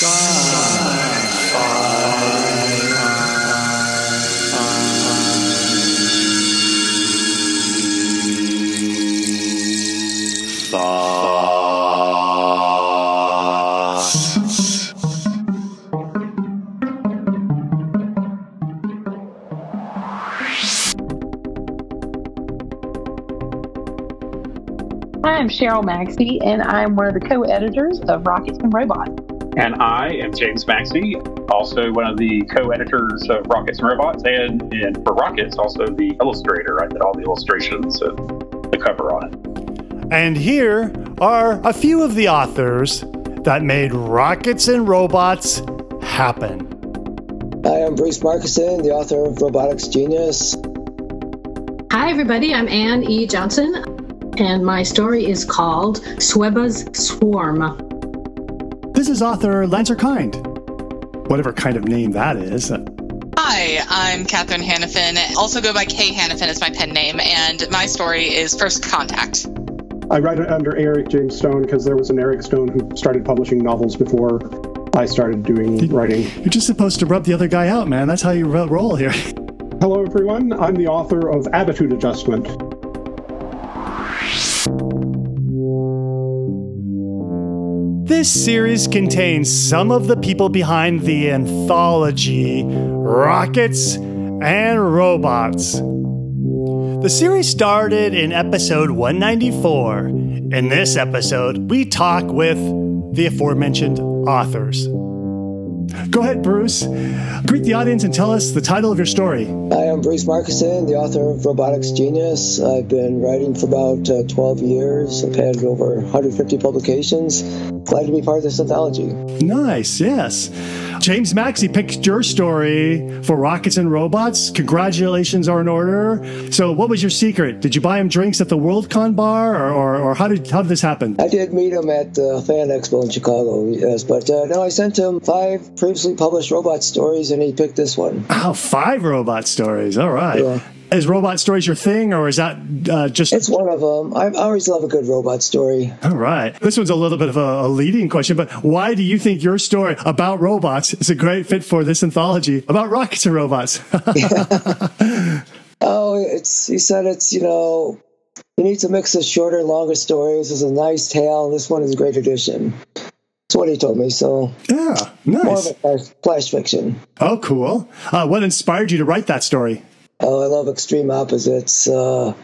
I'm Cheryl Maxey, and I'm one of the co editors of Rockets and Robots. And I am James Maxey, also one of the co editors of Rockets and Robots, and, and for Rockets, also the illustrator. I did all the illustrations and the cover on it. And here are a few of the authors that made Rockets and Robots happen. Hi, I'm Bruce Markuson, the author of Robotics Genius. Hi, everybody. I'm Anne E. Johnson, and my story is called Sweba's Swarm. This is author Lancer Kind, whatever kind of name that is. Hi, I'm Catherine Hannafin. Also go by Kay Hannafin as my pen name, and my story is First Contact. I write it under Eric James Stone because there was an Eric Stone who started publishing novels before I started doing writing. You're just supposed to rub the other guy out, man. That's how you roll here. Hello, everyone. I'm the author of Attitude Adjustment. This series contains some of the people behind the anthology Rockets and Robots. The series started in episode 194. In this episode, we talk with the aforementioned authors. Go ahead, Bruce. Greet the audience and tell us the title of your story. Hi, I'm Bruce Markuson, the author of Robotics Genius. I've been writing for about uh, 12 years. I've had over 150 publications. Glad to be part of this anthology. Nice, yes. James Maxey picked your story for Rockets and Robots. Congratulations are in order. So, what was your secret? Did you buy him drinks at the WorldCon bar, or, or, or how did how did this happen? I did meet him at the Fan Expo in Chicago, yes, but uh, no, I sent him five previously published robot stories, and he picked this one. Oh, five robot stories. All right. Yeah. Is robot stories your thing, or is that uh, just? It's one of them. I always love a good robot story. All right. This one's a little bit of a, a leading question, but why do you think your story about robots is a great fit for this anthology about rockets and robots? oh, it's he said it's you know you need to mix of shorter, longer stories. It's a nice tale. This one is a great addition. That's what he told me. So yeah, nice. More of a flash, flash fiction. Oh, cool. Uh, what inspired you to write that story? Oh, I love extreme opposites. Uh,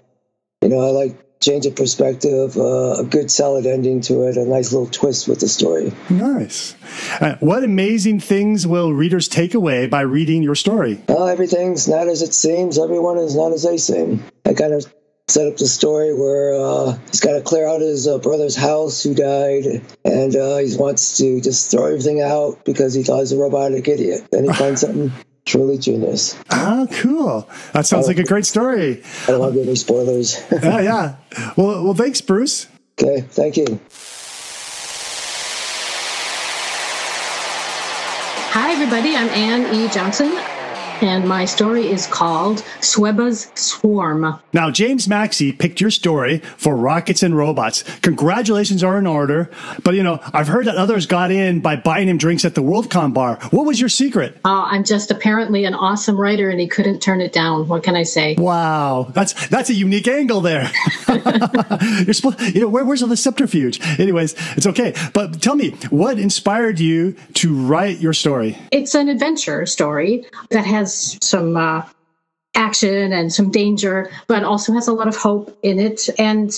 you know, I like change of perspective, uh, a good solid ending to it, a nice little twist with the story. Nice. Uh, what amazing things will readers take away by reading your story? Uh, everything's not as it seems. Everyone is not as they seem. I kind of set up the story where uh, he's got to clear out his uh, brother's house who died, and uh, he wants to just throw everything out because he thought he was a robotic idiot. Then he finds something truly genius. Ah, cool. That sounds like a great story. I don't want to give any spoilers. yeah, yeah. Well, well, thanks, Bruce. Okay, thank you. Hi, everybody. I'm Anne E. Johnson and my story is called Sweba's Swarm. Now, James Maxey picked your story for Rockets and Robots. Congratulations are in order. But, you know, I've heard that others got in by buying him drinks at the WorldCon bar. What was your secret? Uh, I'm just apparently an awesome writer and he couldn't turn it down. What can I say? Wow. That's that's a unique angle there. You're supposed, you know, where, where's all the subterfuge? Anyways, it's okay. But tell me, what inspired you to write your story? It's an adventure story that has has some uh, action and some danger, but also has a lot of hope in it. And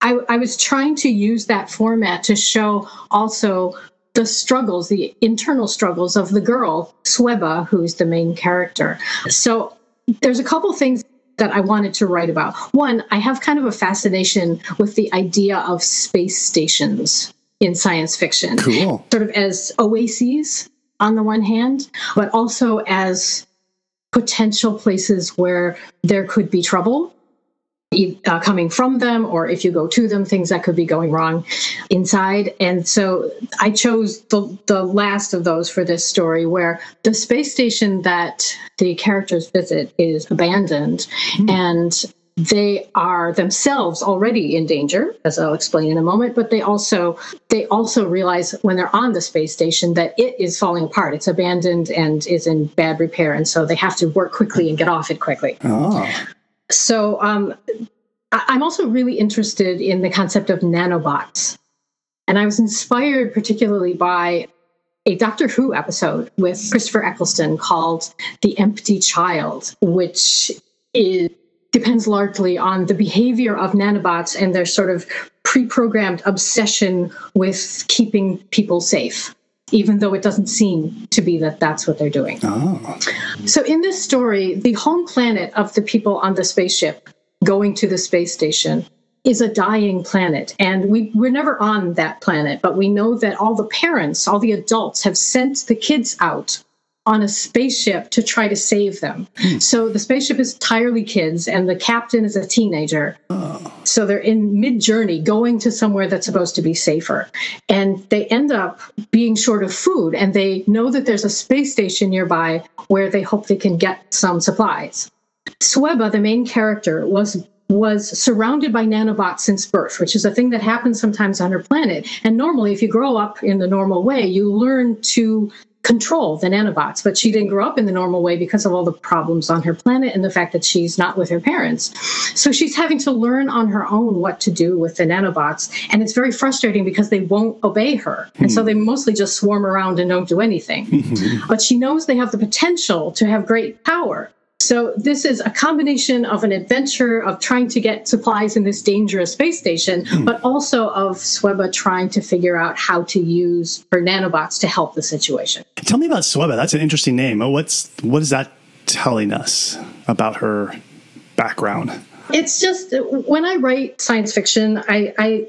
I, I was trying to use that format to show also the struggles, the internal struggles of the girl, Sweba, who's the main character. So there's a couple things that I wanted to write about. One, I have kind of a fascination with the idea of space stations in science fiction. Cool. Sort of as oases on the one hand, but also as potential places where there could be trouble uh, coming from them, or if you go to them, things that could be going wrong inside. And so I chose the, the last of those for this story, where the space station that the characters visit is abandoned. Mm. And they are themselves already in danger, as I'll explain in a moment, but they also they also realize when they're on the space station that it is falling apart. It's abandoned and is in bad repair, and so they have to work quickly and get off it quickly. Oh. So um, I'm also really interested in the concept of nanobots. And I was inspired particularly by a Doctor Who episode with Christopher Eccleston called The Empty Child, which is, depends largely on the behavior of nanobots and their sort of pre programmed obsession with keeping people safe. Even though it doesn't seem to be that that's what they're doing. Oh. So, in this story, the home planet of the people on the spaceship going to the space station is a dying planet. And we, we're never on that planet, but we know that all the parents, all the adults have sent the kids out on a spaceship to try to save them. Hmm. So the spaceship is entirely kids, and the captain is a teenager. Oh. So they're in mid journey going to somewhere that's supposed to be safer. And they end up being short of food, and they know that there's a space station nearby where they hope they can get some supplies. Sweba, the main character, was was surrounded by nanobots since birth, which is a thing that happens sometimes on her planet. And normally, if you grow up in the normal way, you learn to control the nanobots. But she didn't grow up in the normal way because of all the problems on her planet and the fact that she's not with her parents. So she's having to learn on her own what to do with the nanobots. And it's very frustrating because they won't obey her. And so they hmm. mostly just swarm around and don't do anything. but she knows they have the potential to have great power. So this is a combination of an adventure of trying to get supplies in this dangerous space station, hmm. but also of Sweba trying to figure out how to use her nanobots to help the situation. Tell me about Sweba. That's an interesting name. What's what is that telling us about her background? It's just when I write science fiction, I, I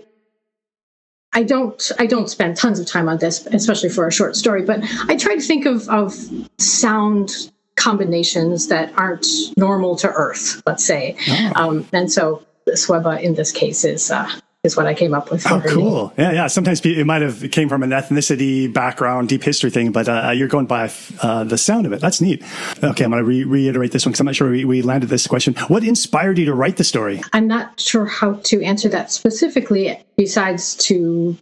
I don't I don't spend tons of time on this, especially for a short story, but I try to think of of sound combinations that aren't normal to Earth, let's say. Oh. Um, and so Sweba in this case is uh, is what I came up with. for Oh, her name. cool. Yeah, yeah. Sometimes it might have came from an ethnicity background, deep history thing, but uh, you're going by uh, the sound of it. That's neat. Okay, I'm going to re- reiterate this one because I'm not sure we, we landed this question. What inspired you to write the story? I'm not sure how to answer that specifically, besides to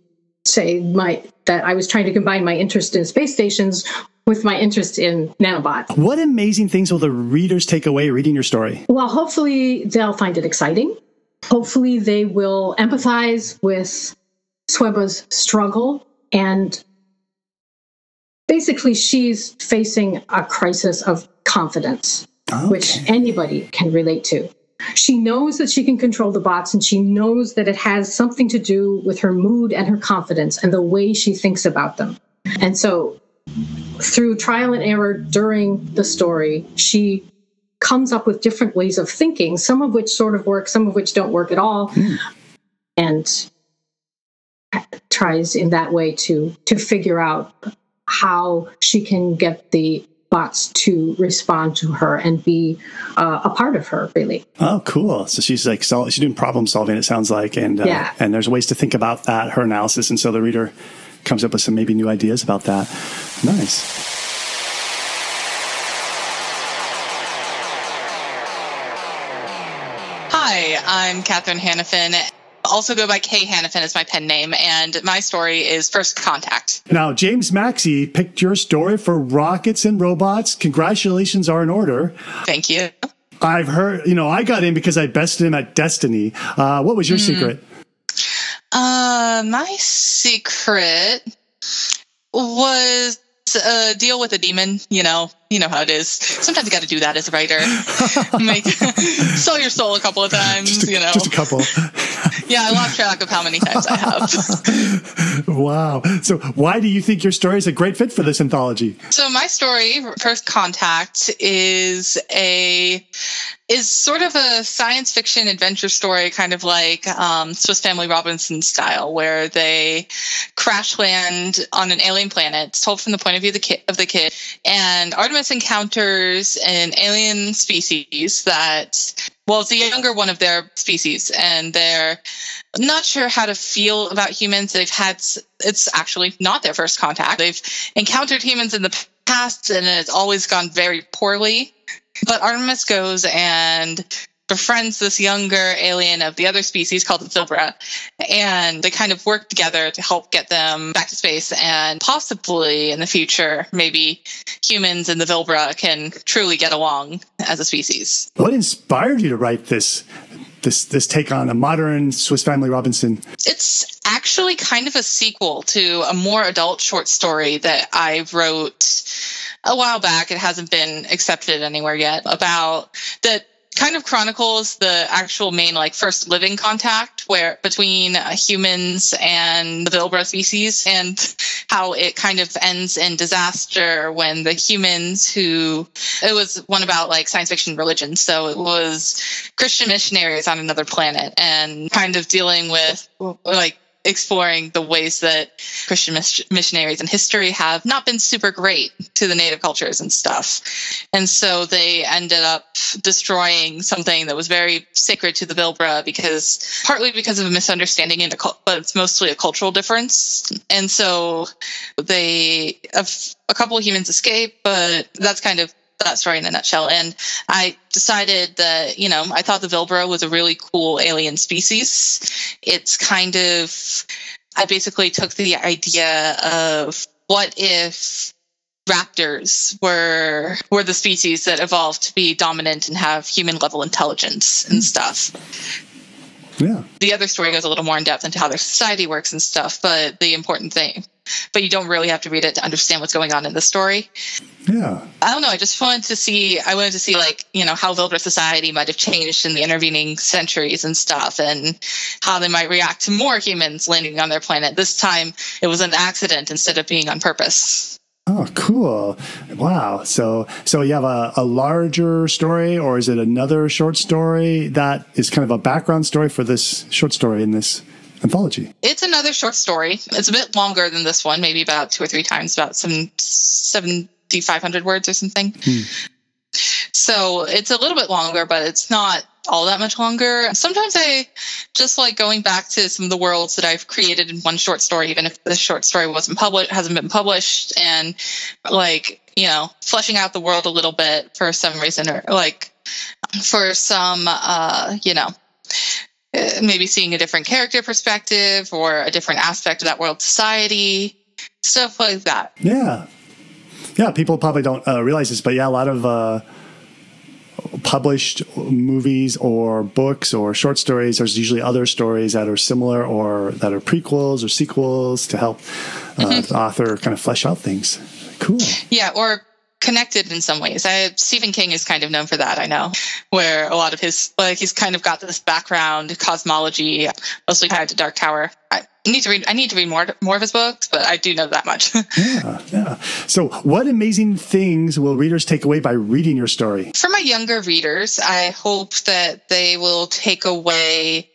say my that I was trying to combine my interest in space stations with my interest in nanobots. What amazing things will the readers take away reading your story? Well, hopefully they'll find it exciting. Hopefully they will empathize with Sweba's struggle and basically she's facing a crisis of confidence, which anybody can relate to. She knows that she can control the bots and she knows that it has something to do with her mood and her confidence and the way she thinks about them. And so through trial and error during the story, she comes up with different ways of thinking, some of which sort of work, some of which don't work at all, and tries in that way to to figure out how she can get the bots to respond to her and be uh, a part of her really Oh, cool. So she's like, she's doing problem solving, it sounds like. And, uh, Yeah. and there's ways to think about that, her analysis. And so the reader comes up with some maybe new ideas about that. Nice. Hi, I'm Catherine Hannafin. Also go by Kay Hannafin as my pen name, and my story is First Contact. Now, James Maxey picked your story for Rockets and Robots. Congratulations are in order. Thank you. I've heard, you know, I got in because I bested him at Destiny. Uh, what was your secret? Uh, my secret was a deal with a demon. You know, you know how it is. Sometimes you got to do that as a writer. Make sell your soul a couple of times. Just a, you know, just a couple. yeah, I lost track of how many times I have. wow. So, why do you think your story is a great fit for this anthology? So my story, First Contact, is a is sort of a science fiction adventure story, kind of like um, Swiss Family Robinson style, where they crash land on an alien planet. It's told from the point of view of the kid, of the kid, and Artemis encounters an alien species that. Well, it's the younger one of their species, and they're not sure how to feel about humans. They've had, it's actually not their first contact. They've encountered humans in the past, and it's always gone very poorly. But Artemis goes and befriends this younger alien of the other species called the Vilbra, and they kind of work together to help get them back to space. And possibly in the future, maybe humans and the Vilbra can truly get along as a species. What inspired you to write this? This, this take on a modern Swiss Family Robinson. It's actually kind of a sequel to a more adult short story that I wrote a while back. It hasn't been accepted anywhere yet about that kind of chronicles the actual main like first living contact where between uh, humans and the Vilbra species and how it kind of ends in disaster when the humans who it was one about like science fiction religion. So it was christian missionaries on another planet and kind of dealing with like exploring the ways that Christian missionaries in history have not been super great to the native cultures and stuff. And so they ended up destroying something that was very sacred to the Vilbra because partly because of a misunderstanding, and but it's mostly a cultural difference. And so they, a couple of humans escape, but that's kind of that story in a nutshell. And I decided that, you know, I thought the Vilbra was a really cool alien species. It's kind of, I basically took the idea of what if raptors were were the species that evolved to be dominant and have human level intelligence and hmm. stuff. Yeah. The other story goes a little more in depth into how their society works and stuff, but the important thing but you don't really have to read it to understand what's going on in the story. Yeah. I don't know. I just wanted to see, I wanted to see, like, you know, how Vilbra society might have changed in the intervening centuries and stuff, and how they might react to more humans landing on their planet. This time it was an accident instead of being on purpose. Oh, cool! Wow. So, so you have a, a larger story, or is it another short story that is kind of a background story for this short story in this anthology? It's another short story. It's a bit longer than this one, maybe about two or three times, about some 7,500 words or something. Hmm. So it's a little bit longer, but it's not all that much longer. Sometimes I just like going back to some of the worlds that I've created in one short story, even if the short story wasn't published, hasn't been published, and like you know, fleshing out the world a little bit for some reason, or like for some, uh, you know, uh, maybe seeing a different character perspective or a different aspect of that world society, stuff like that. Yeah. Yeah, people probably don't uh, realize this, but yeah, a lot of uh, published movies or books or short stories, there's usually other stories that are similar or that are prequels or sequels to help uh, mm-hmm. the author kind of flesh out things. Cool. Yeah, or connected in some ways. I, Stephen King is kind of known for that, I know, where a lot of his, like, he's kind of got this background cosmology, mostly tied to Dark Tower. I need to read, I need to read more, more of his books, but I do know that much. yeah, yeah. So, what amazing things will readers take away by reading your story? For my younger readers, I hope that they will take away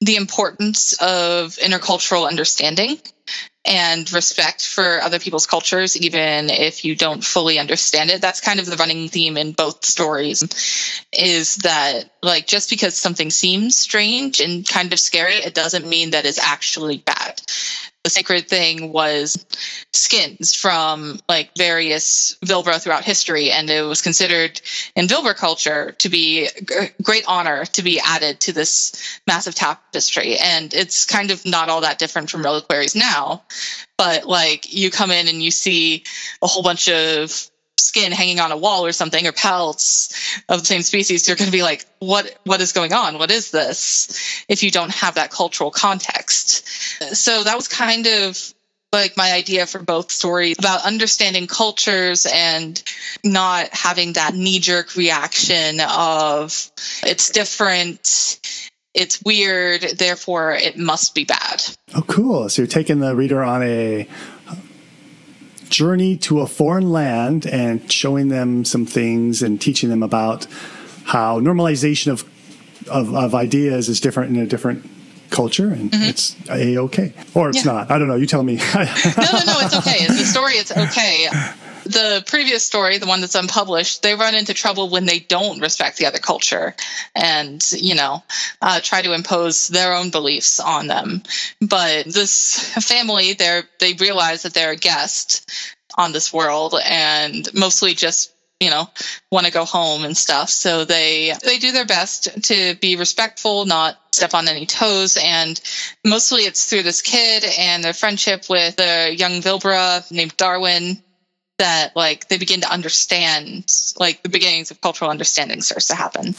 the importance of intercultural understanding and respect for other people's cultures, even if you don't fully understand it. That's kind of the running theme in both stories is that, like, just because something seems strange and kind of scary, it doesn't mean that it's actually bad the sacred thing was skins from like various Vilbra throughout history, and it was considered in Vilbra culture to be a great honor to be added to this massive tapestry. And it's kind of not all that different from reliquaries now, but like you come in and you see a whole bunch of skin hanging on a wall or something or pelts of the same species you're going to be like what what is going on? What is this? If you don't have that cultural context. So that was kind of like my idea for both stories about understanding cultures and not having that knee jerk reaction of it's different it's weird therefore it must be bad. Oh cool. So you're taking the reader on a journey to a foreign land and showing them some things and teaching them about how normalization of of, of ideas is different in a different culture and mm-hmm. it's a okay or it's yeah. not. I don't know. You tell me. No no no it's okay. In the story it's okay the previous story the one that's unpublished they run into trouble when they don't respect the other culture and you know uh, try to impose their own beliefs on them. But this family they're they realize that they're a guest on this world and mostly just you know want to go home and stuff. So they they do their best to be respectful not step on any toes. And mostly it's through this kid and their friendship with a young vilbra named darwin that like they begin to understand like the beginnings of cultural understanding starts to happen.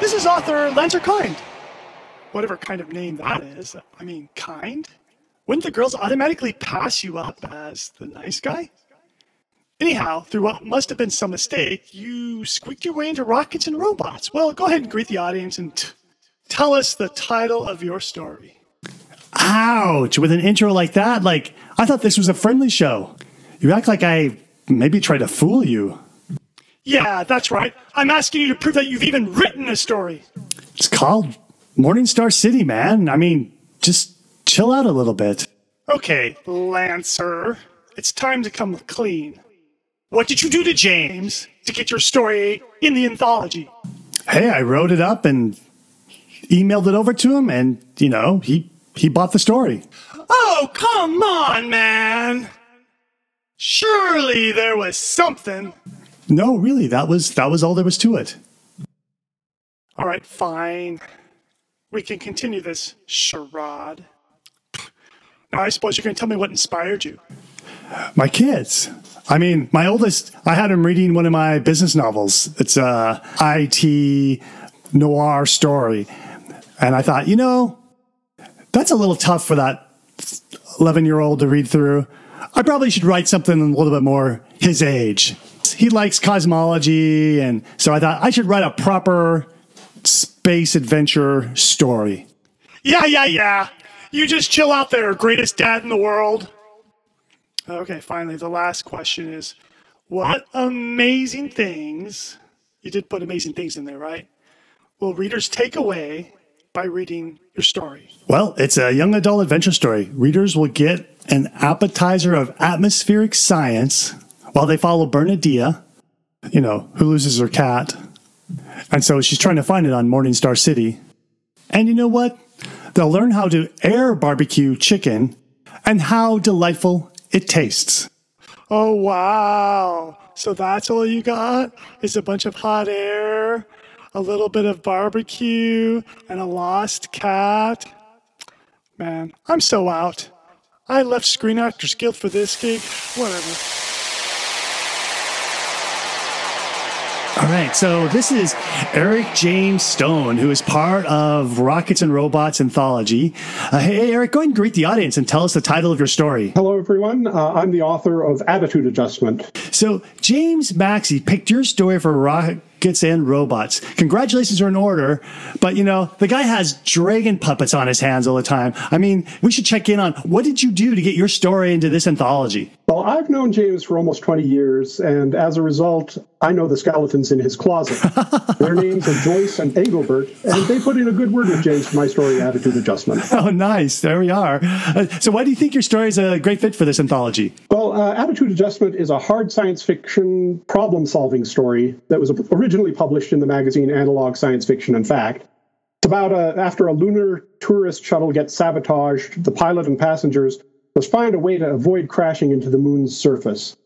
This is author Lancer Kind. Whatever kind of name that is. I mean, kind? Wouldn't the girls automatically pass you up as the nice guy? Anyhow, through what must have been some mistake, you squeaked your way into Rockets and Robots. Well, go ahead and greet the audience and t- tell us the title of your story. Ouch! With an intro like that, like, I thought this was a friendly show. You act like I maybe tried to fool you. Yeah, that's right. I'm asking you to prove that you've even written a story. It's called Morningstar City, man. I mean, just chill out a little bit. Okay, Lancer. It's time to come clean. What did you do to James to get your story in the anthology? Hey, I wrote it up and emailed it over to him, and, you know, he, he bought the story. Oh, come on, man. Surely there was something. No, really, that was that was all there was to it. All right, fine. We can continue this charade. Now, I suppose you're going to tell me what inspired you. My kids. I mean, my oldest, I had him reading one of my business novels. It's a IT noir story. And I thought, you know, that's a little tough for that 11 year old to read through. I probably should write something a little bit more his age he likes cosmology, and so I thought I should write a proper space adventure story. Yeah, yeah, yeah. You just chill out there, greatest dad in the world. Okay, finally, the last question is what amazing things, you did put amazing things in there, right? Will readers take away by reading your story? Well, it's a young adult adventure story. Readers will get an appetizer of atmospheric science while they follow Bernadilla, you know, who loses her cat. And so she's trying to find it on Morningstar City. And you know what? They'll learn how to air barbecue chicken and how delightful it tastes. Oh, wow. So that's all you got? Is a bunch of hot air, a little bit of barbecue, and a lost cat? Man, I'm so out. I left Screen Actors Guild for this gig. Whatever. All right, so this is Eric James Stone, who is part of Rockets and Robots anthology. Uh, hey, Eric, go ahead and greet the audience and tell us the title of your story. Hello, everyone. Uh, I'm the author of Attitude Adjustment. So, James Maxey picked your story for Rockets and Robots. Congratulations are in order, but you know, the guy has dragon puppets on his hands all the time. I mean, we should check in on what did you do to get your story into this anthology? Well, I've known James for almost 20 years, and as a result, I know the skeletons in his closet. Their names are Joyce and Engelbert, and they put in a good word with James for my story, Attitude Adjustment. Oh, nice. There we are. Uh, so, why do you think your story is a great fit for this anthology? Well, uh, Attitude Adjustment is a hard science fiction problem solving story that was originally published in the magazine Analog Science Fiction and Fact. It's about a, after a lunar tourist shuttle gets sabotaged, the pilot and passengers must find a way to avoid crashing into the moon's surface.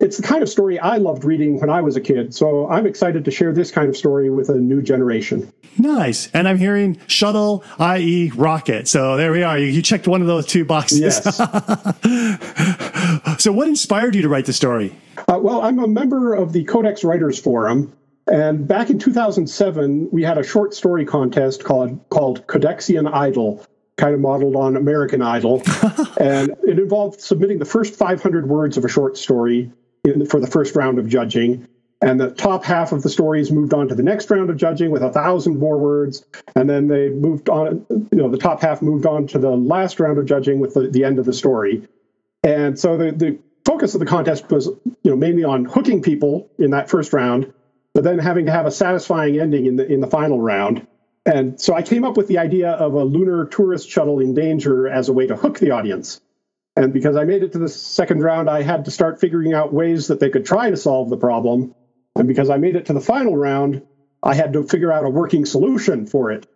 It's the kind of story I loved reading when I was a kid, so I'm excited to share this kind of story with a new generation. Nice. And I'm hearing shuttle, i.e., rocket. So there we are. You, you checked one of those two boxes. Yes. so, what inspired you to write the story? Uh, well, I'm a member of the Codex Writers Forum. And back in 2007, we had a short story contest called, called Codexian Idol, kind of modeled on American Idol. and it involved submitting the first 500 words of a short story in, for the first round of judging. And the top half of the stories moved on to the next round of judging with a thousand more words. And then they moved on, you know, the top half moved on to the last round of judging with the, the end of the story. And so the, the focus of the contest was, you know, mainly on hooking people in that first round, but then having to have a satisfying ending in the in the final round. And so I came up with the idea of a lunar tourist shuttle in danger as a way to hook the audience. And because I made it to the second round, I had to start figuring out ways that they could try to solve the problem. And because I made it to the final round, I had to figure out a working solution for it.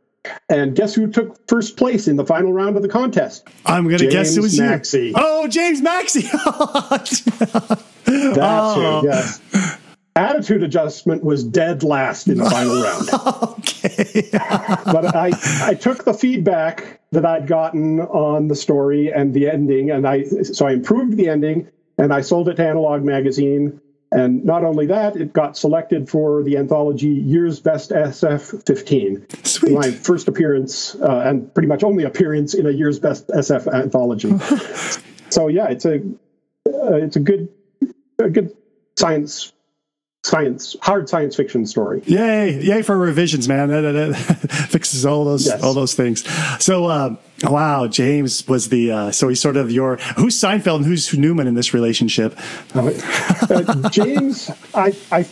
And guess who took first place in the final round of the contest? I'm going to guess it was Maxey. you. Oh, James Maxey. That's Oh. it, yes. Attitude adjustment was dead last in the final round. okay. but I, I took the feedback that I'd gotten on the story and the ending, and I so I improved the ending and I sold it to Analog Magazine. And not only that, it got selected for the anthology Year's Best SF 15. Sweet. My first appearance uh, and pretty much only appearance in a Year's Best SF anthology. so yeah, it's a uh, it's a good a good science science hard science fiction story. Yay! Yay for revisions, man. That, that- that fixes all those Yes. all those things. So, um, wow, James was the uh, so he's sort of your who's Seinfeld and who's Newman in this relationship. Uh, James, I, I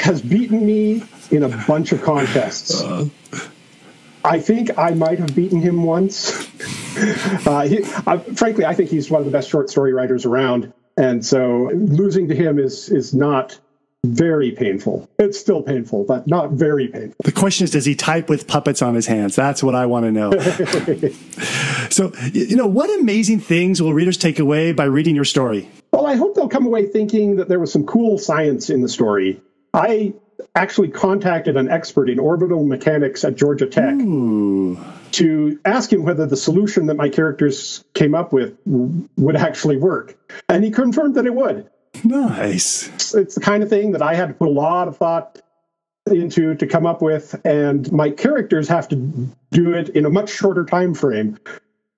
has beaten me in a bunch of contests. I think I might have beaten him once. Uh, he, I, frankly, I think he's one of the best short story writers around, and so losing to him is is not very painful. It's still painful, but not very painful. The question is, does he type with puppets on his hands? That's what I want to know. so, you know, what amazing things will readers take away by reading your story? Well, I hope they'll come away thinking that there was some cool science in the story. I actually contacted an expert in orbital mechanics at Georgia Tech to ask him whether the solution that my characters came up with would actually work. And he confirmed that it would. Nice. It's, the kind of thing that I had to put a lot of thought into to come up with, and my characters have to do it in a much shorter time frame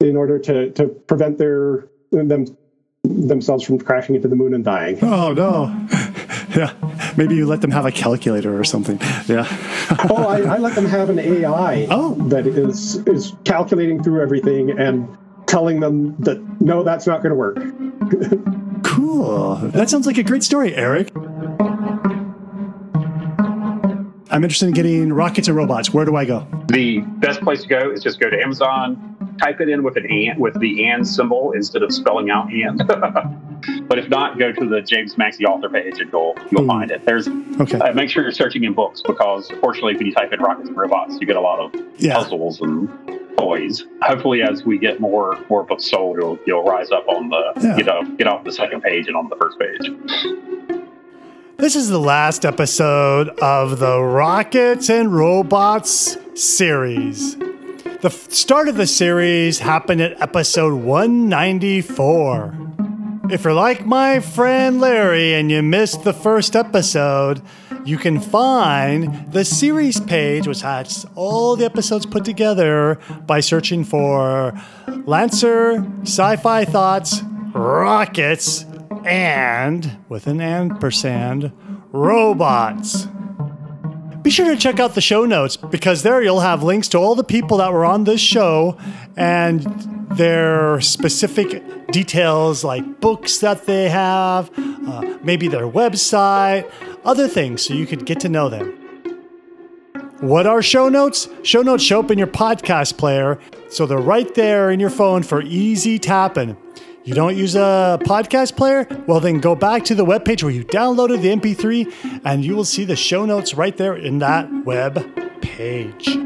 in order to, to prevent their them themselves from crashing into the moon and dying. Oh no. Yeah. Maybe you let them have a calculator or something. Yeah. oh, I, I let them have an AI Oh. that is is calculating through everything and telling them that no, that's not going to work. Cool. That sounds like a great story, Eric. I'm interested in getting rockets and robots. Where do I go? The best place to go is just go to Amazon, type it in with an and with the and symbol instead of spelling out and. but if not, go to the James Maxey author page and you'll you'll Hmm. find it. There's Okay. uh, make sure you're searching in books because fortunately, when you type in rockets and robots, you get a lot of Yeah. puzzles and Hopefully, as we get more more books sold, you'll you'll rise up on the Yeah. you know get off the second page and on the first page. This is the last episode of the Rockets and Robots series. The start of the series happened at episode 194. If you're like my friend Larry and you missed the first episode, you can find the series page, which has all the episodes put together, by searching for Lancer, Sci Fi Thoughts, Rockets, and, with an ampersand, Robots. Be sure to check out the show notes because there you'll have links to all the people that were on this show and their specific details like books that they have, uh, maybe their website, other things so you could get to know them. What are show notes? Show notes show up in your podcast player, so they're right there in your phone for easy tapping. You don't use a podcast player? Well, then go back to the webpage where you downloaded the MP3 and you will see the show notes right there in that web page.